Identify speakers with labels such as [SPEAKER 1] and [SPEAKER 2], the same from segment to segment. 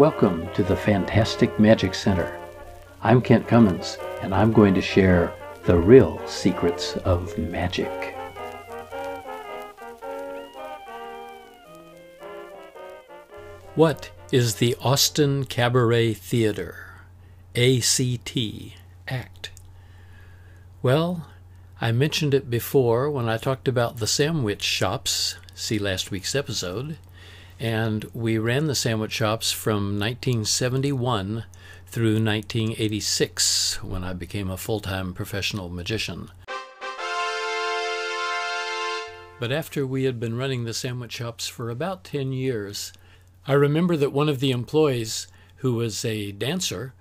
[SPEAKER 1] Welcome to the Fantastic Magic Center. I'm Kent Cummins, and I'm going to share the real secrets of magic. What is the Austin Cabaret Theater? ACT Act. Well, I mentioned it before when I talked about the sandwich shops, see last week's episode, and we ran the sandwich shops from 1971 through 1986 when I became a full time professional magician. But after we had been running the sandwich shops for about 10 years, I remember that one of the employees, who was a dancer,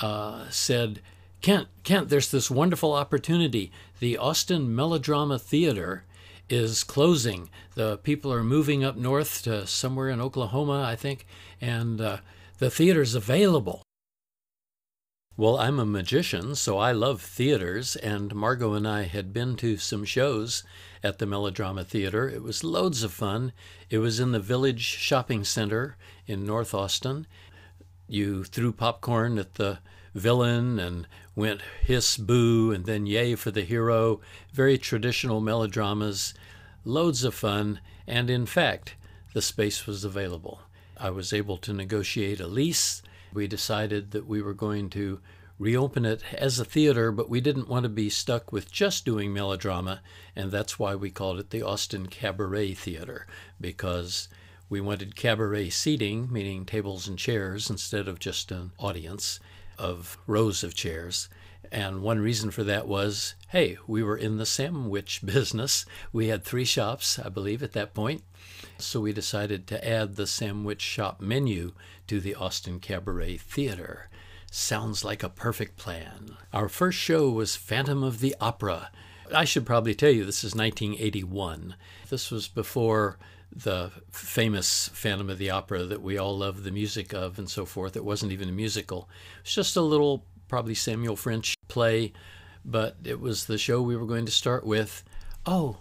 [SPEAKER 1] uh, said, Kent, Kent, there's this wonderful opportunity. The Austin Melodrama Theater is closing. The people are moving up north to somewhere in Oklahoma, I think, and uh, the theater's available. Well, I'm a magician, so I love theaters, and Margot and I had been to some shows at the Melodrama Theater. It was loads of fun. It was in the Village Shopping Center in North Austin. You threw popcorn at the villain and went hiss boo and then yay for the hero. Very traditional melodramas, loads of fun, and in fact, the space was available. I was able to negotiate a lease. We decided that we were going to reopen it as a theater, but we didn't want to be stuck with just doing melodrama, and that's why we called it the Austin Cabaret Theater, because we wanted cabaret seating, meaning tables and chairs, instead of just an audience of rows of chairs. And one reason for that was hey, we were in the sandwich business. We had three shops, I believe, at that point. So we decided to add the sandwich shop menu to the Austin Cabaret Theater. Sounds like a perfect plan. Our first show was Phantom of the Opera. I should probably tell you this is 1981. This was before the famous Phantom of the Opera that we all love the music of and so forth. It wasn't even a musical, it's just a little, probably Samuel French play, but it was the show we were going to start with. Oh,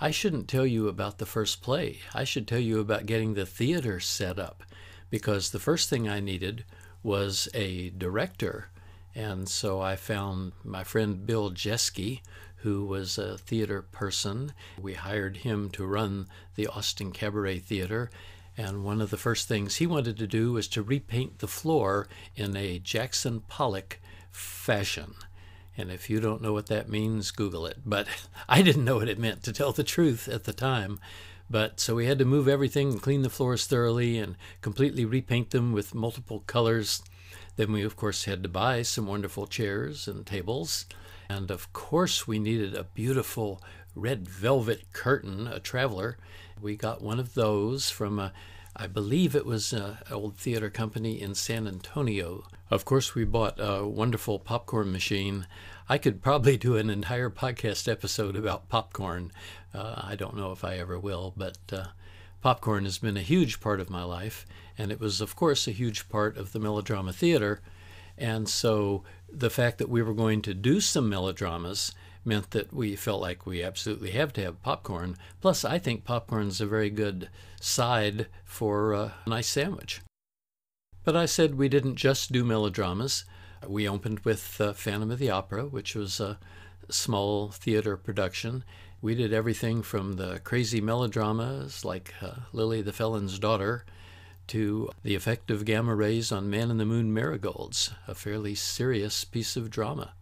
[SPEAKER 1] I shouldn't tell you about the first play. I should tell you about getting the theater set up because the first thing I needed was a director. And so I found my friend Bill Jeske, who was a theater person. We hired him to run the Austin Cabaret Theater. And one of the first things he wanted to do was to repaint the floor in a Jackson Pollock fashion. And if you don't know what that means, Google it. But I didn't know what it meant, to tell the truth, at the time. But so we had to move everything and clean the floors thoroughly and completely repaint them with multiple colors. Then we, of course, had to buy some wonderful chairs and tables. And of course, we needed a beautiful red velvet curtain, a traveler. We got one of those from a, I believe it was an old theater company in San Antonio. Of course, we bought a wonderful popcorn machine. I could probably do an entire podcast episode about popcorn. Uh, I don't know if I ever will, but uh, popcorn has been a huge part of my life, and it was, of course, a huge part of the melodrama theater. And so the fact that we were going to do some melodramas meant that we felt like we absolutely have to have popcorn. Plus, I think popcorn's a very good side for a nice sandwich. But I said we didn't just do melodramas. We opened with uh, Phantom of the Opera, which was a small theater production. We did everything from the crazy melodramas like uh, Lily the Felon's Daughter to the effect of gamma rays on man in the moon marigolds, a fairly serious piece of drama.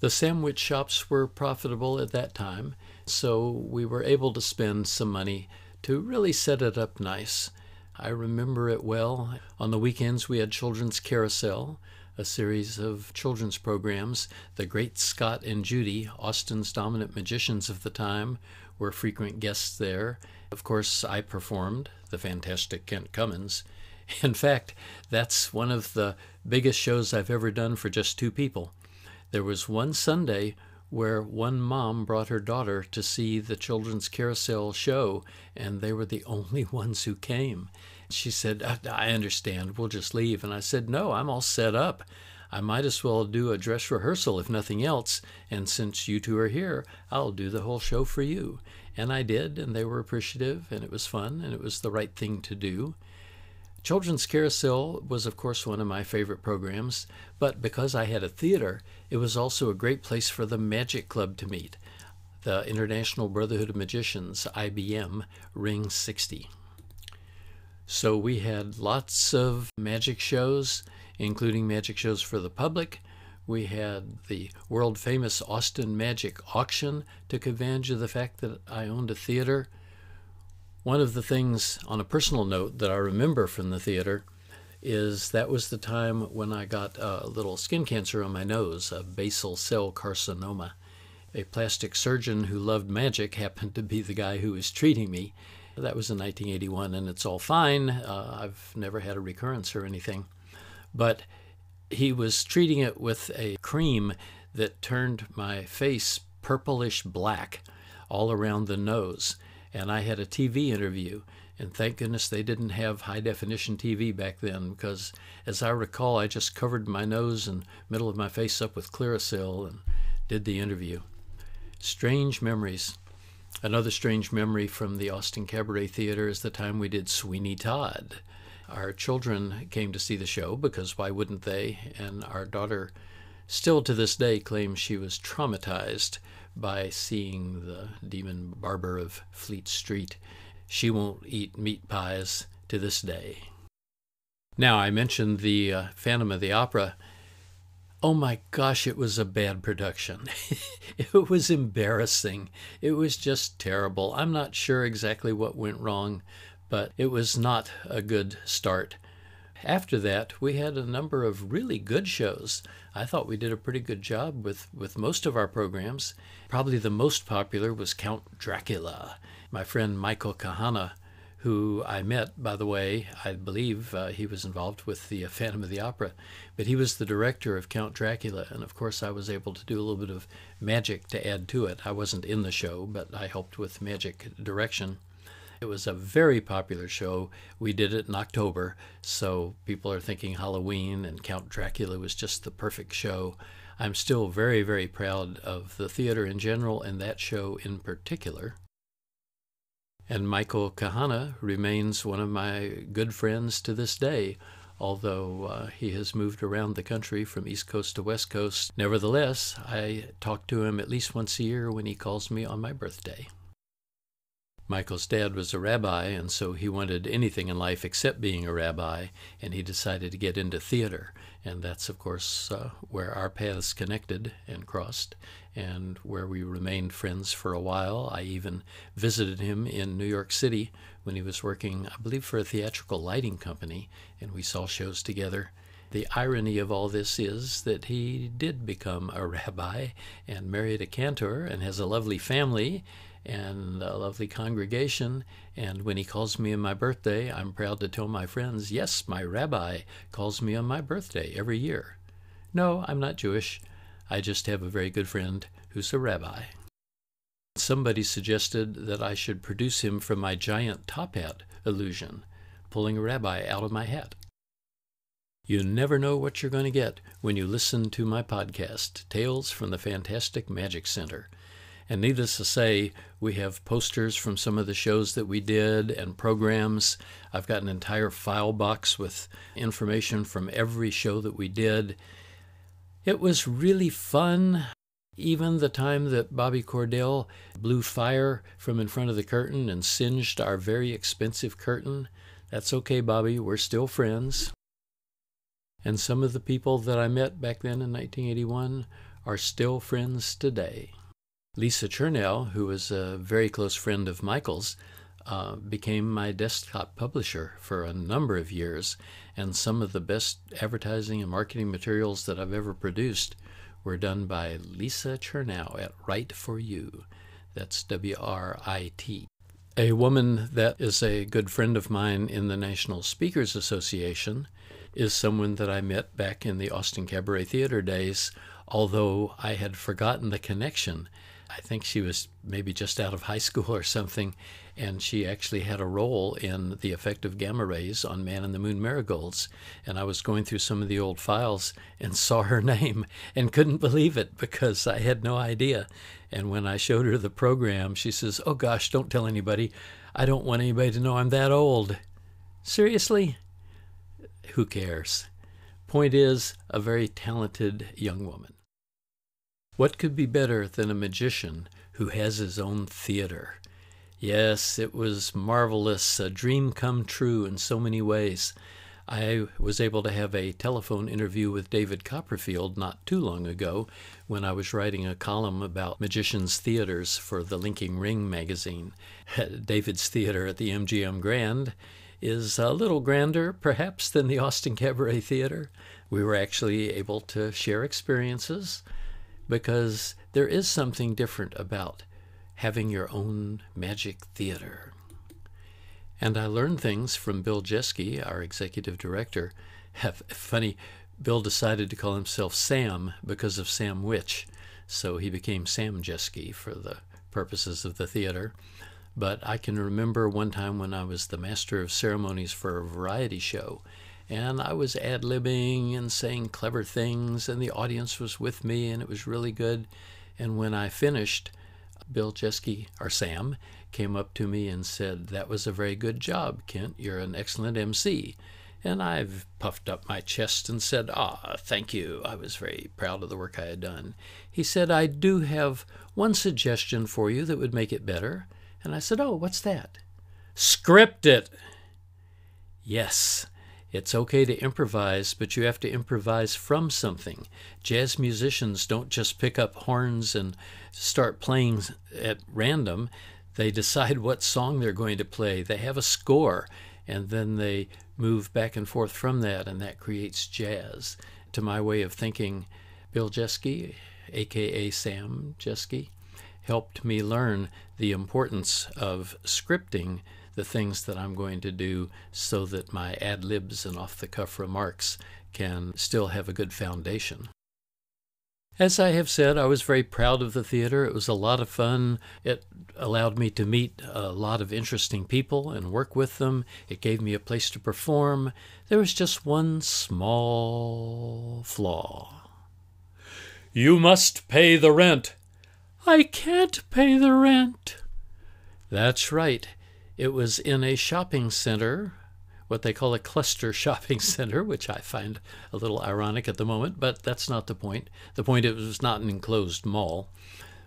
[SPEAKER 1] The sandwich shops were profitable at that time, so we were able to spend some money to really set it up nice. I remember it well. On the weekends, we had Children's Carousel, a series of children's programs. The Great Scott and Judy, Austin's dominant magicians of the time, were frequent guests there. Of course, I performed, the fantastic Kent Cummins. In fact, that's one of the biggest shows I've ever done for just two people. There was one Sunday where one mom brought her daughter to see the Children's Carousel show, and they were the only ones who came. She said, I understand, we'll just leave. And I said, No, I'm all set up. I might as well do a dress rehearsal if nothing else, and since you two are here, I'll do the whole show for you. And I did, and they were appreciative, and it was fun, and it was the right thing to do. Children's Carousel was, of course, one of my favorite programs, but because I had a theater, it was also a great place for the Magic Club to meet, the International Brotherhood of Magicians, IBM, Ring 60. So we had lots of magic shows, including magic shows for the public. We had the world famous Austin Magic Auction, took advantage of the fact that I owned a theater. One of the things, on a personal note, that I remember from the theater is that was the time when I got a little skin cancer on my nose, a basal cell carcinoma. A plastic surgeon who loved magic happened to be the guy who was treating me. That was in 1981, and it's all fine. Uh, I've never had a recurrence or anything. But he was treating it with a cream that turned my face purplish black all around the nose and I had a TV interview. And thank goodness they didn't have high definition TV back then because, as I recall, I just covered my nose and middle of my face up with Clearasil and did the interview. Strange memories. Another strange memory from the Austin Cabaret Theater is the time we did Sweeney Todd. Our children came to see the show because why wouldn't they? And our daughter still to this day claims she was traumatized by seeing the demon barber of Fleet Street. She won't eat meat pies to this day. Now, I mentioned the uh, Phantom of the Opera. Oh my gosh, it was a bad production. it was embarrassing. It was just terrible. I'm not sure exactly what went wrong, but it was not a good start. After that, we had a number of really good shows. I thought we did a pretty good job with, with most of our programs. Probably the most popular was Count Dracula. My friend Michael Kahana, who I met, by the way, I believe uh, he was involved with the uh, Phantom of the Opera, but he was the director of Count Dracula. And of course, I was able to do a little bit of magic to add to it. I wasn't in the show, but I helped with magic direction. It was a very popular show. We did it in October, so people are thinking Halloween, and Count Dracula was just the perfect show. I'm still very, very proud of the theater in general and that show in particular. And Michael Kahana remains one of my good friends to this day, although uh, he has moved around the country from East Coast to West Coast. Nevertheless, I talk to him at least once a year when he calls me on my birthday. Michael's dad was a rabbi, and so he wanted anything in life except being a rabbi, and he decided to get into theater. And that's, of course, uh, where our paths connected and crossed, and where we remained friends for a while. I even visited him in New York City when he was working, I believe, for a theatrical lighting company, and we saw shows together. The irony of all this is that he did become a rabbi and married a cantor and has a lovely family and a lovely congregation. And when he calls me on my birthday, I'm proud to tell my friends, yes, my rabbi calls me on my birthday every year. No, I'm not Jewish. I just have a very good friend who's a rabbi. Somebody suggested that I should produce him from my giant top hat illusion, pulling a rabbi out of my hat. You never know what you're going to get when you listen to my podcast, Tales from the Fantastic Magic Center. And needless to say, we have posters from some of the shows that we did and programs. I've got an entire file box with information from every show that we did. It was really fun. Even the time that Bobby Cordell blew fire from in front of the curtain and singed our very expensive curtain. That's okay, Bobby, we're still friends. And some of the people that I met back then in 1981 are still friends today. Lisa Chernell, who was a very close friend of Michael's, uh, became my desktop publisher for a number of years, and some of the best advertising and marketing materials that I've ever produced were done by Lisa Chernell at Write for You. That's W R I T. A woman that is a good friend of mine in the National Speakers Association is someone that I met back in the Austin Cabaret Theater days, although I had forgotten the connection I think she was maybe just out of high school or something, and she actually had a role in the effect of gamma rays on Man in the Moon marigolds. And I was going through some of the old files and saw her name and couldn't believe it because I had no idea. And when I showed her the program, she says, Oh gosh, don't tell anybody. I don't want anybody to know I'm that old. Seriously? who cares? Point is, a very talented young woman. What could be better than a magician who has his own theater? Yes, it was marvelous, a dream come true in so many ways. I was able to have a telephone interview with David Copperfield not too long ago when I was writing a column about magicians' theaters for the Linking Ring magazine. David's theater at the MGM Grand is a little grander, perhaps, than the Austin Cabaret Theater. We were actually able to share experiences because there is something different about having your own magic theater. And I learned things from Bill Jeske, our executive director. Funny, Bill decided to call himself Sam because of Sam Witch, so he became Sam Jeske for the purposes of the theater. But I can remember one time when I was the master of ceremonies for a variety show, and I was ad libbing and saying clever things, and the audience was with me, and it was really good. And when I finished, Bill Jeske, or Sam, came up to me and said, That was a very good job, Kent. You're an excellent MC. And I've puffed up my chest and said, Ah, thank you. I was very proud of the work I had done. He said, I do have one suggestion for you that would make it better. And I said, Oh, what's that? Script it. Yes, it's okay to improvise, but you have to improvise from something. Jazz musicians don't just pick up horns and start playing at random. They decide what song they're going to play. They have a score, and then they move back and forth from that, and that creates jazz. To my way of thinking, Bill Jeske, aka Sam Jeske, helped me learn the importance of scripting the things that I'm going to do so that my ad libs and off the cuff remarks can still have a good foundation. As I have said, I was very proud of the theater. It was a lot of fun. It allowed me to meet a lot of interesting people and work with them. It gave me a place to perform. There was just one small flaw. You must pay the rent. I can't pay the rent. That's right. It was in a shopping center, what they call a cluster shopping center, which I find a little ironic at the moment, but that's not the point. The point it was not an enclosed mall.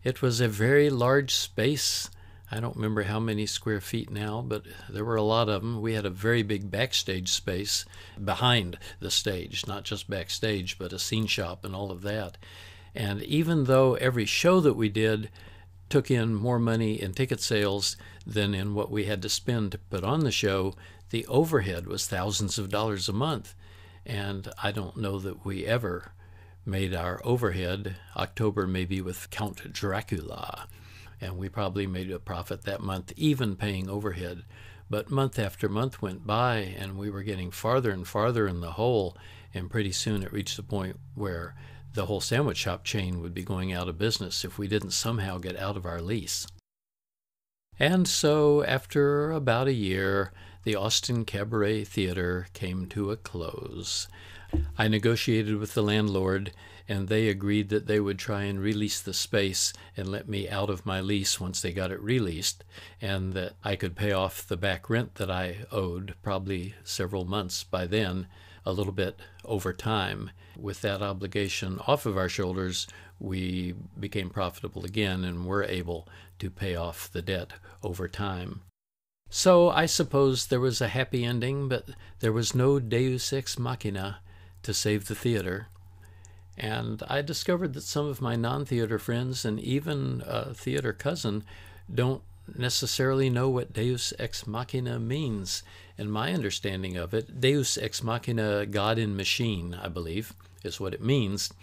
[SPEAKER 1] It was a very large space. I don't remember how many square feet now, but there were a lot of them. We had a very big backstage space behind the stage, not just backstage, but a scene shop and all of that. And even though every show that we did took in more money in ticket sales than in what we had to spend to put on the show, the overhead was thousands of dollars a month. And I don't know that we ever made our overhead, October maybe with Count Dracula. And we probably made a profit that month, even paying overhead. But month after month went by, and we were getting farther and farther in the hole. And pretty soon it reached the point where the whole sandwich shop chain would be going out of business if we didn't somehow get out of our lease. And so, after about a year, the Austin Cabaret Theater came to a close. I negotiated with the landlord, and they agreed that they would try and release the space and let me out of my lease once they got it released, and that I could pay off the back rent that I owed, probably several months by then, a little bit over time. With that obligation off of our shoulders, we became profitable again and were able to pay off the debt over time. So I suppose there was a happy ending, but there was no deus ex machina to save the theater. And I discovered that some of my non theater friends and even a theater cousin don't necessarily know what deus ex machina means. And my understanding of it, deus ex machina, God in machine, I believe, is what it means.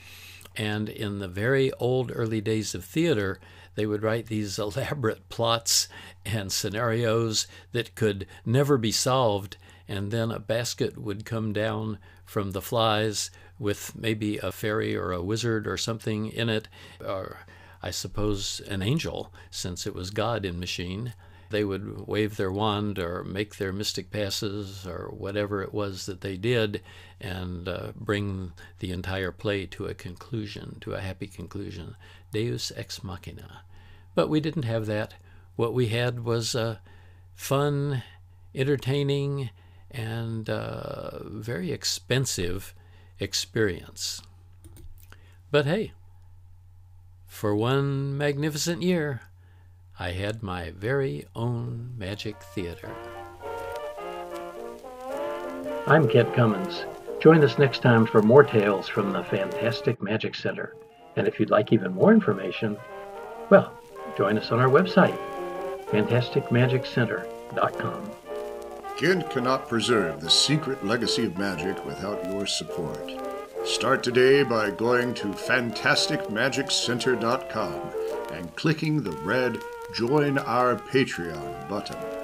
[SPEAKER 1] And in the very old early days of theater, they would write these elaborate plots and scenarios that could never be solved. And then a basket would come down from the flies with maybe a fairy or a wizard or something in it, or I suppose an angel, since it was God in machine. They would wave their wand or make their mystic passes or whatever it was that they did and uh, bring the entire play to a conclusion, to a happy conclusion. Deus ex machina. But we didn't have that. What we had was uh, fun, entertaining, and uh, very expensive experience. But hey, for one magnificent year, I had my very own magic theater. I'm Kent Cummins. Join us next time for more tales from the Fantastic Magic Center. And if you'd like even more information, well, join us on our website, fantasticmagiccenter.com.
[SPEAKER 2] Kent cannot preserve the secret legacy of magic without your support. Start today by going to fantasticmagiccenter.com and clicking the red Join Our Patreon button.